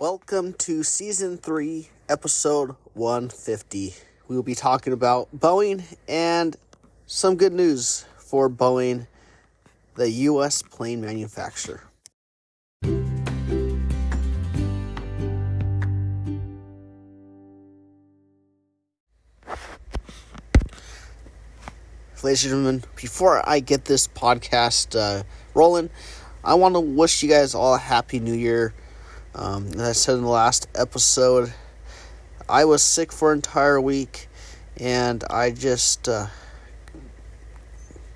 Welcome to season three, episode 150. We will be talking about Boeing and some good news for Boeing, the U.S. plane manufacturer. Ladies and gentlemen, before I get this podcast uh, rolling, I want to wish you guys all a happy new year. Um, as I said in the last episode, I was sick for an entire week, and I just uh,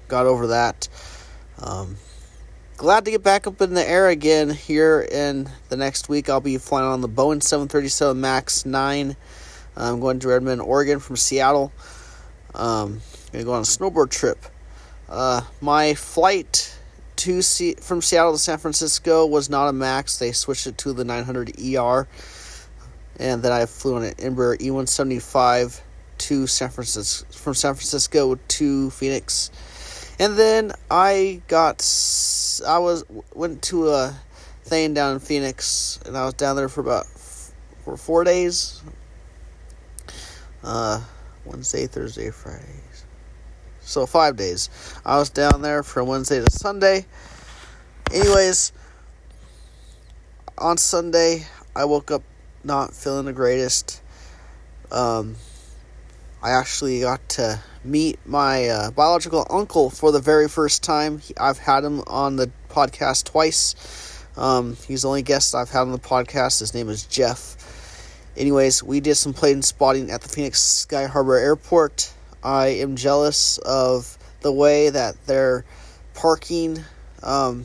got over that. Um, glad to get back up in the air again here in the next week. I'll be flying on the Boeing 737 MAX 9. I'm going to Redmond, Oregon from Seattle. Um, gonna go on a snowboard trip. Uh, my flight to C- from Seattle to San Francisco was not a Max. They switched it to the 900 ER, and then I flew on an Embraer E175 to San Francisco from San Francisco to Phoenix, and then I got I was went to a thing down in Phoenix, and I was down there for about for four days. Uh, Wednesday, Thursday, Friday. So five days. I was down there from Wednesday to Sunday. Anyways, on Sunday, I woke up not feeling the greatest. Um, I actually got to meet my uh, biological uncle for the very first time. I've had him on the podcast twice. Um, he's the only guest I've had on the podcast. His name is Jeff. Anyways, we did some plane spotting at the Phoenix Sky Harbor Airport. I am jealous of the way that their parking um,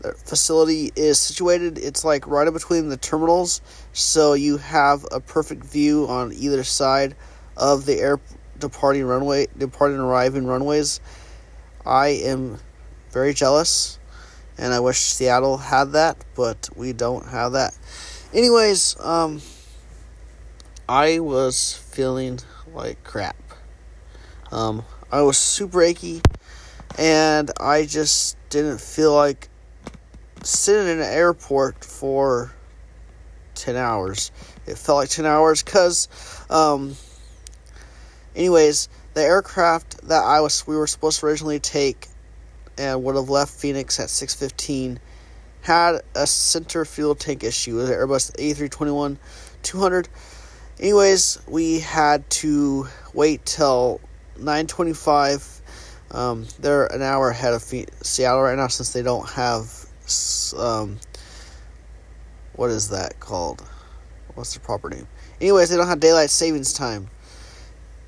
their facility is situated. It's like right in between the terminals, so you have a perfect view on either side of the air departing runway, departing and arriving runways. I am very jealous, and I wish Seattle had that, but we don't have that. Anyways, um, I was feeling like crap. Um, I was super achy, and I just didn't feel like sitting in an airport for 10 hours. It felt like 10 hours because, um, anyways, the aircraft that I was we were supposed to originally take and would have left Phoenix at 6:15 had a center fuel tank issue with the Airbus A321 200 anyways, we had to wait till 9:25. Um, they're an hour ahead of Seattle right now since they don't have um, what is that called? What's the proper name? Anyways, they don't have daylight savings time.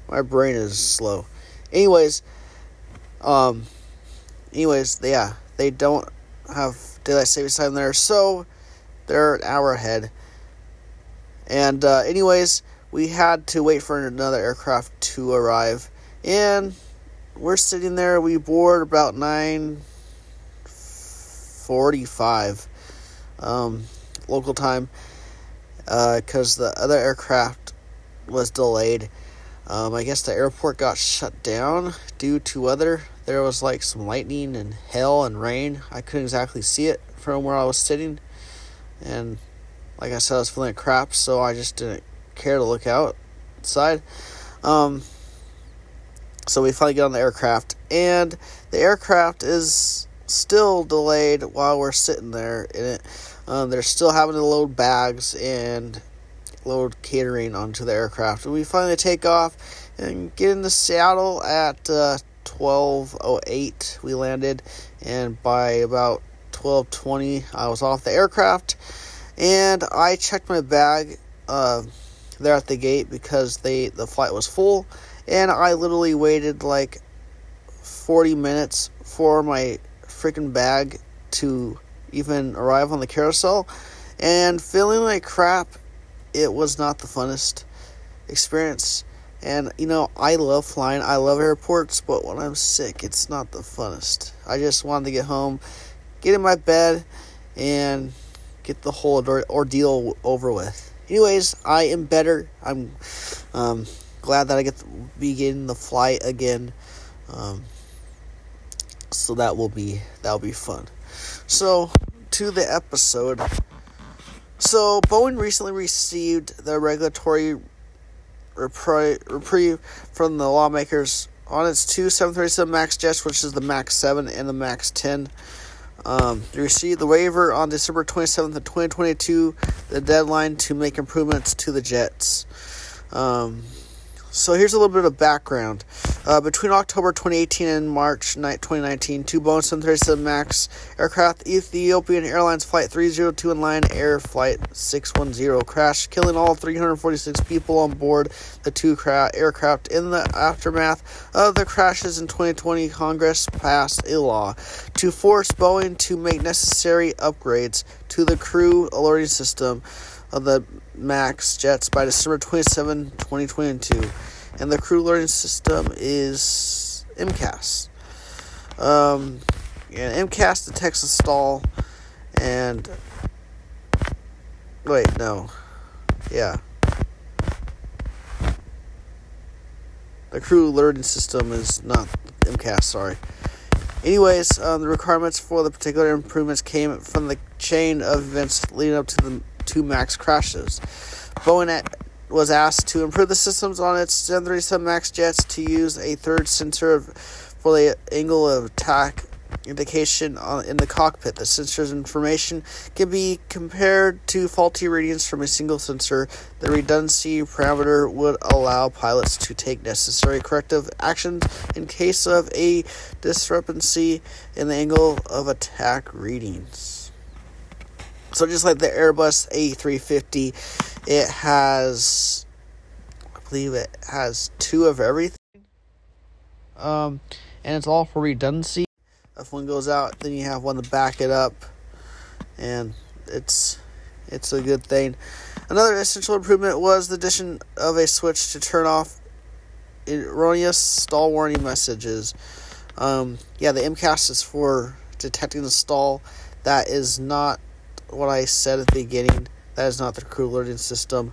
My brain is slow. Anyways, um, anyways, yeah, they don't have daylight savings time there, so they're an hour ahead. And, uh, anyways, we had to wait for another aircraft to arrive. And we're sitting there. We board about 9.45 um, local time because uh, the other aircraft was delayed. Um, I guess the airport got shut down due to weather. There was like some lightning and hail and rain. I couldn't exactly see it from where I was sitting. And like I said, I was feeling crap, so I just didn't care to look outside. Um, so we finally get on the aircraft, and the aircraft is still delayed while we're sitting there in it. Um, they're still having to load bags and load catering onto the aircraft. And we finally take off and get into Seattle at uh, 12:08. We landed, and by about 12:20, I was off the aircraft and I checked my bag uh, there at the gate because they the flight was full, and I literally waited like 40 minutes for my freaking bag to even arrive on the carousel, and feeling like crap. It was not the funnest experience. And you know, I love flying. I love airports, but when I'm sick, it's not the funnest. I just wanted to get home, get in my bed, and get the whole ordeal over with. Anyways, I am better. I'm um, glad that I get to begin the flight again. Um, so that will be that will be fun. So to the episode. So, Boeing recently received the regulatory reprieve from the lawmakers on its two 737 MAX jets, which is the MAX 7 and the MAX 10. Um, they received the waiver on December 27th of 2022, the deadline to make improvements to the jets. Um, so here's a little bit of background. Uh, between October 2018 and March 2019, two Boeing 737 MAX aircraft, Ethiopian Airlines Flight 302 and Lion Air Flight 610, crashed, killing all 346 people on board the two cra- aircraft. In the aftermath of the crashes in 2020, Congress passed a law to force Boeing to make necessary upgrades to the crew alerting system of the MAX jets by December 27, 2022. And the crew alerting system is MCAS. Um, and MCAS detects a stall and. Wait, no. Yeah. The crew alerting system is not MCAS, sorry. Anyways, um, the requirements for the particular improvements came from the chain of events leading up to the two MAX crashes. Boeing was asked to improve the systems on its 737 MAX jets to use a third sensor for the angle of attack indication in the cockpit. The sensor's information can be compared to faulty readings from a single sensor. The redundancy parameter would allow pilots to take necessary corrective actions in case of a discrepancy in the angle of attack readings. So just like the Airbus A350, it has, I believe it has two of everything. Um, and it's all for redundancy. If one goes out, then you have one to back it up, and it's it's a good thing. Another essential improvement was the addition of a switch to turn off erroneous stall warning messages. Um, yeah, the MCAS is for detecting the stall. That is not what I said at the beginning. That is not the crew alerting system.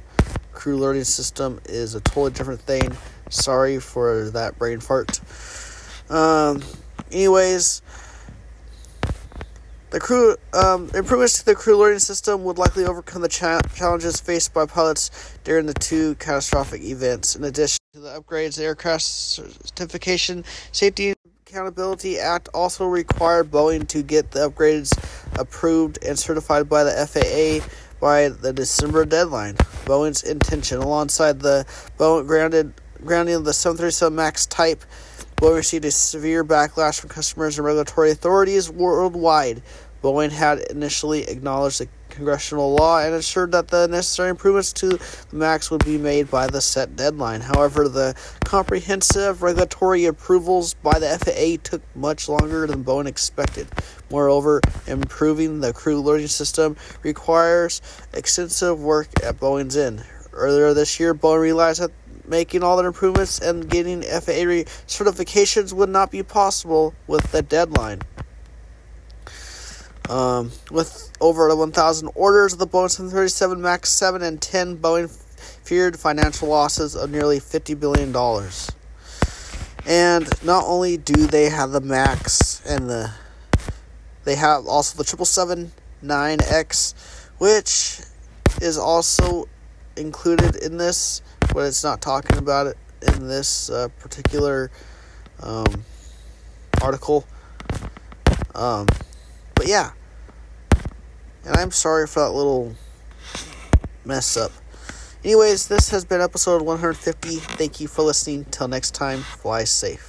Crew alerting system is a totally different thing. Sorry for that brain fart. Um, anyways, the crew um, improvements to the crew alerting system would likely overcome the cha- challenges faced by pilots during the two catastrophic events. In addition to the upgrades, the aircraft certification, safety, Accountability Act also required Boeing to get the upgrades approved and certified by the FAA by the December deadline. Boeing's intention, alongside the Boeing grounded grounding of the 737 MAX type, Boeing received a severe backlash from customers and regulatory authorities worldwide. Boeing had initially acknowledged the congressional law and ensured that the necessary improvements to the MAX would be made by the set deadline. However, the comprehensive regulatory approvals by the FAA took much longer than Boeing expected. Moreover, improving the crew alerting system requires extensive work at Boeing's end. Earlier this year, Boeing realized that making all the improvements and getting FAA certifications would not be possible with the deadline. Um, with over 1,000 orders of the Boeing 737 MAX 7 and 10, Boeing feared financial losses of nearly $50 billion. And not only do they have the MAX and the, they have also the 777-9X, which is also included in this, but it's not talking about it in this uh, particular um, article. Um, but yeah. And I'm sorry for that little mess up. Anyways, this has been episode 150. Thank you for listening. Till next time, fly safe.